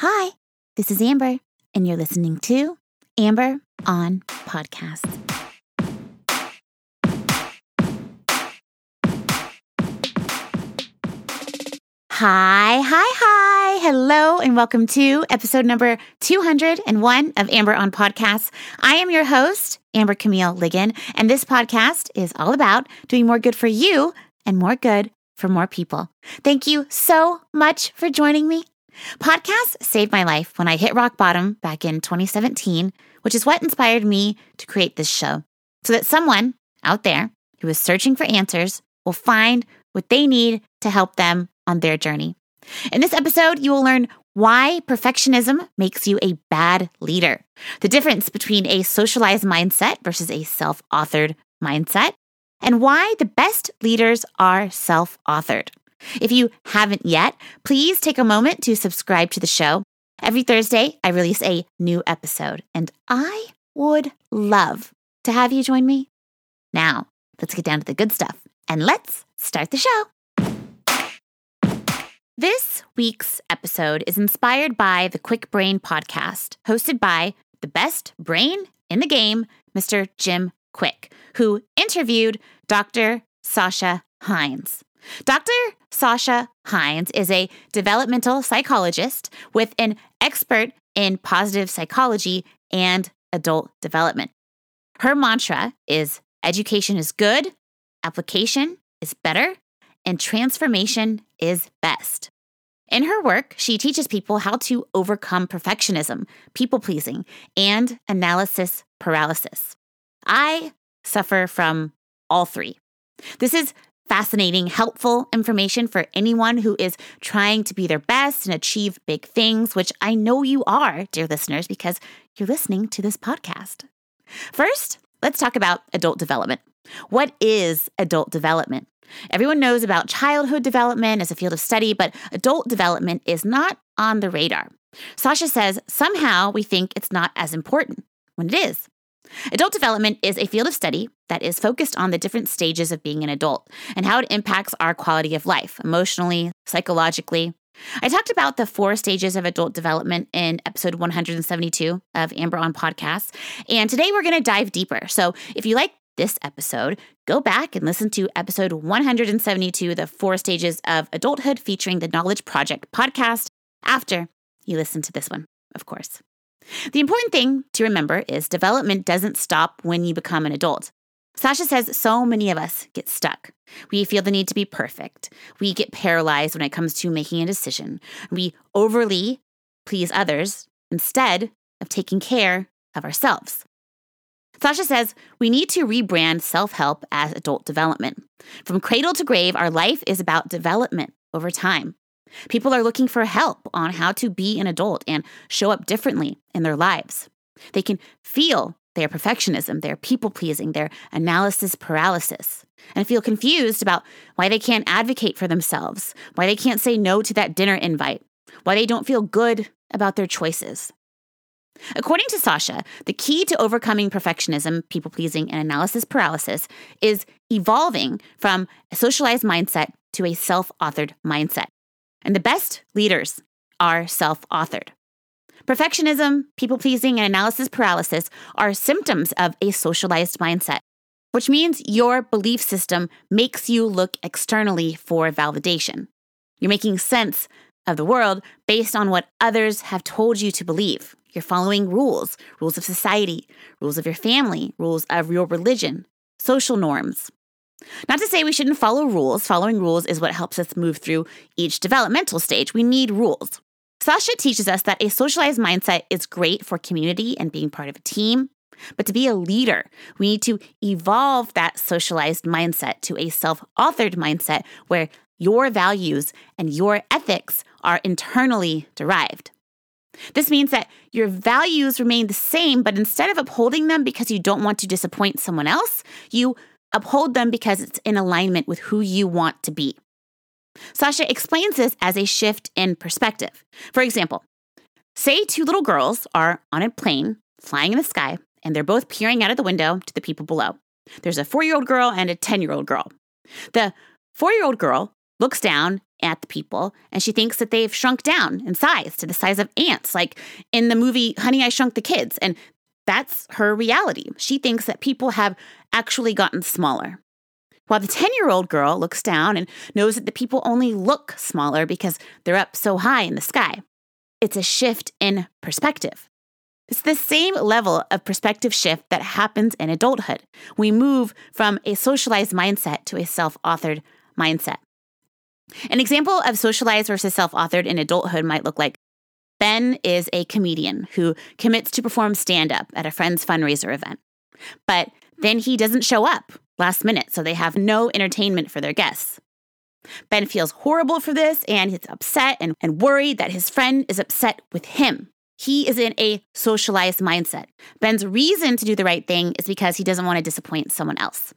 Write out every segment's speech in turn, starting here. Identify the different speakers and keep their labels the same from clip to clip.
Speaker 1: Hi, this is Amber, and you're listening to Amber on Podcast. Hi, hi, hi. Hello, and welcome to episode number 201 of Amber on Podcast. I am your host, Amber Camille Ligon, and this podcast is all about doing more good for you and more good for more people. Thank you so much for joining me. Podcasts saved my life when I hit rock bottom back in 2017, which is what inspired me to create this show so that someone out there who is searching for answers will find what they need to help them on their journey. In this episode, you will learn why perfectionism makes you a bad leader, the difference between a socialized mindset versus a self authored mindset, and why the best leaders are self authored. If you haven't yet, please take a moment to subscribe to the show. Every Thursday, I release a new episode, and I would love to have you join me. Now, let's get down to the good stuff and let's start the show. This week's episode is inspired by the Kwik Brain podcast, hosted by the best brain in the game, Mr. Jim Kwik, who interviewed Dr. Sasha Heinz. Dr. Sasha Heinz is a developmental psychologist with an expert in positive psychology and adult development. Her mantra is education is good, application is better, and transformation is best. In her work, she teaches people how to overcome perfectionism, people pleasing, and analysis paralysis. I suffer from all three. This is fascinating, helpful information for anyone who is trying to be their best and achieve big things, which I know you are, dear listeners, because you're listening to this podcast. First, let's talk about adult development. What is adult development? Everyone knows about childhood development as a field of study, but adult development is not on the radar. Sasha says somehow we think it's not as important when it is. Adult development is a field of study that is focused on the different stages of being an adult and how it impacts our quality of life, emotionally, psychologically. I talked about the four stages of adult development in episode 172 of Amber on Podcast, and today we're going to dive deeper. So if you like this episode, go back and listen to episode 172, The Four Stages of Adulthood, featuring the Knowledge Project podcast, after you listen to this one, of course. The important thing to remember is development doesn't stop when you become an adult. Sasha says so many of us get stuck. We feel the need to be perfect. We get paralyzed when it comes to making a decision. We overly please others instead of taking care of ourselves. Sasha says we need to rebrand self help as adult development. From cradle to grave, our life is about development over time. People are looking for help on how to be an adult and show up differently in their lives. They can feel their perfectionism, their people pleasing, their analysis paralysis, and feel confused about why they can't advocate for themselves, why they can't say no to that dinner invite, why they don't feel good about their choices. According to Sasha, the key to overcoming perfectionism, people pleasing, and analysis paralysis is evolving from a socialized mindset to a self authored mindset. And the best leaders are self authored. Perfectionism, people pleasing, and analysis paralysis are symptoms of a socialized mindset, which means your belief system makes you look externally for validation. You're making sense of the world based on what others have told you to believe. You're following rules, rules of society, rules of your family, rules of your religion, social norms. Not to say we shouldn't follow rules. Following rules is what helps us move through each developmental stage. We need rules. Sasha teaches us that a socialized mindset is great for community and being part of a team. But to be a leader, we need to evolve that socialized mindset to a self authored mindset where your values and your ethics are internally derived. This means that your values remain the same, but instead of upholding them because you don't want to disappoint someone else, you uphold them because it's in alignment with who you want to be. Sasha explains this as a shift in perspective. For example, say two little girls are on a plane flying in the sky, and they're both peering out of the window to the people below. There's a four year old girl and a 10 year old girl. The four year old girl looks down at the people and she thinks that they've shrunk down in size to the size of ants, like in the movie Honey, I Shrunk the Kids. And that's her reality. She thinks that people have actually gotten smaller. While the 10 year old girl looks down and knows that the people only look smaller because they're up so high in the sky. It's a shift in perspective. It's the same level of perspective shift that happens in adulthood. We move from a socialized mindset to a self authored mindset. An example of socialized versus self authored in adulthood might look like Ben is a comedian who commits to perform stand up at a friend's fundraiser event. But then he doesn't show up last minute, so they have no entertainment for their guests. Ben feels horrible for this and he's upset and, and worried that his friend is upset with him. He is in a socialized mindset. Ben's reason to do the right thing is because he doesn't want to disappoint someone else.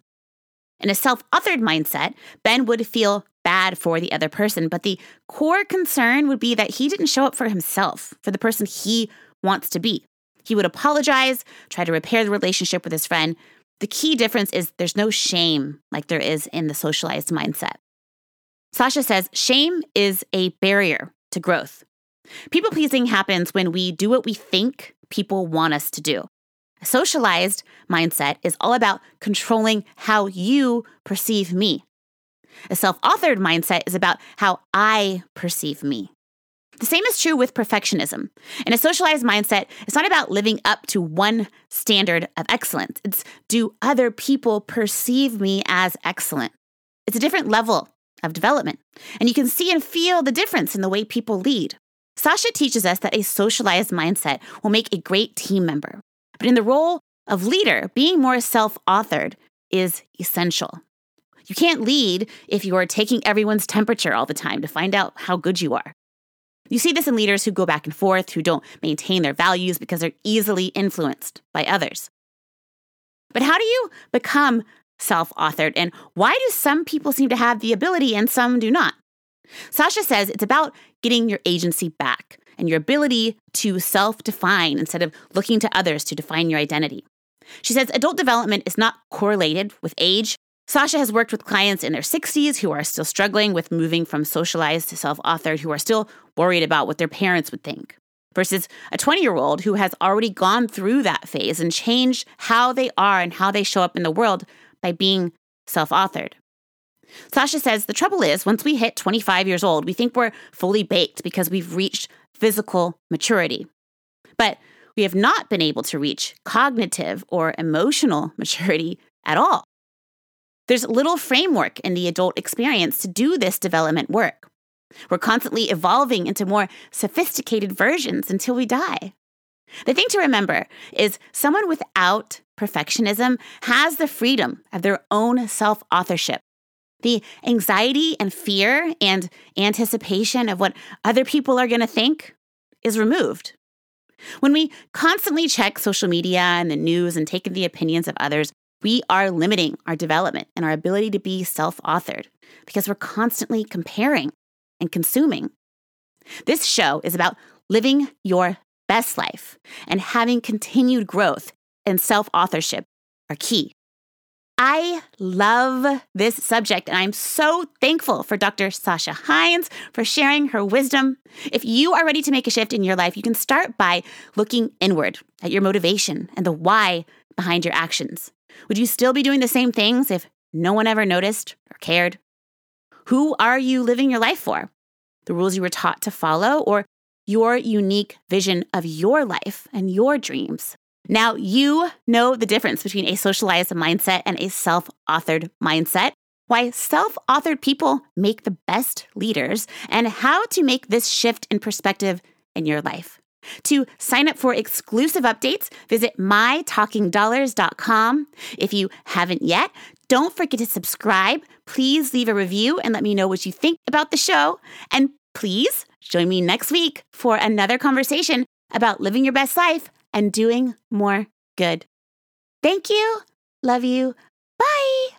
Speaker 1: In a self authored mindset, Ben would feel bad for the other person, but the core concern would be that he didn't show up for himself, for the person he wants to be. He would apologize, try to repair the relationship with his friend. The key difference is there's no shame like there is in the socialized mindset. Sasha says shame is a barrier to growth. People pleasing happens when we do what we think people want us to do. A socialized mindset is all about controlling how you perceive me. A self authored mindset is about how I perceive me. The same is true with perfectionism. In a socialized mindset, it's not about living up to one standard of excellence. It's do other people perceive me as excellent? It's a different level of development. And you can see and feel the difference in the way people lead. Sasha teaches us that a socialized mindset will make a great team member. But in the role of leader, being more self authored is essential. You can't lead if you are taking everyone's temperature all the time to find out how good you are. You see this in leaders who go back and forth, who don't maintain their values because they're easily influenced by others. But how do you become self authored, and why do some people seem to have the ability and some do not? Sasha says it's about getting your agency back and your ability to self define instead of looking to others to define your identity. She says adult development is not correlated with age. Sasha has worked with clients in their 60s who are still struggling with moving from socialized to self authored, who are still worried about what their parents would think, versus a 20 year old who has already gone through that phase and changed how they are and how they show up in the world by being self authored. Sasha says the trouble is, once we hit 25 years old, we think we're fully baked because we've reached physical maturity. But we have not been able to reach cognitive or emotional maturity at all. There's little framework in the adult experience to do this development work. We're constantly evolving into more sophisticated versions until we die. The thing to remember is someone without perfectionism has the freedom of their own self authorship. The anxiety and fear and anticipation of what other people are going to think is removed. When we constantly check social media and the news and take in the opinions of others, we are limiting our development and our ability to be self authored because we're constantly comparing and consuming. This show is about living your best life and having continued growth and self authorship are key. I love this subject, and I'm so thankful for Dr. Sasha Heinz for sharing her wisdom. If you are ready to make a shift in your life, you can start by looking inward at your motivation and the why behind your actions. Would you still be doing the same things if no one ever noticed or cared? Who are you living your life for? The rules you were taught to follow, or your unique vision of your life and your dreams? Now, you know the difference between a socialized mindset and a self authored mindset, why self authored people make the best leaders, and how to make this shift in perspective in your life. To sign up for exclusive updates, visit mytalkingdollars.com. If you haven't yet, don't forget to subscribe. Please leave a review and let me know what you think about the show. And please join me next week for another conversation about living your best life and doing more good. Thank you. Love you. Bye.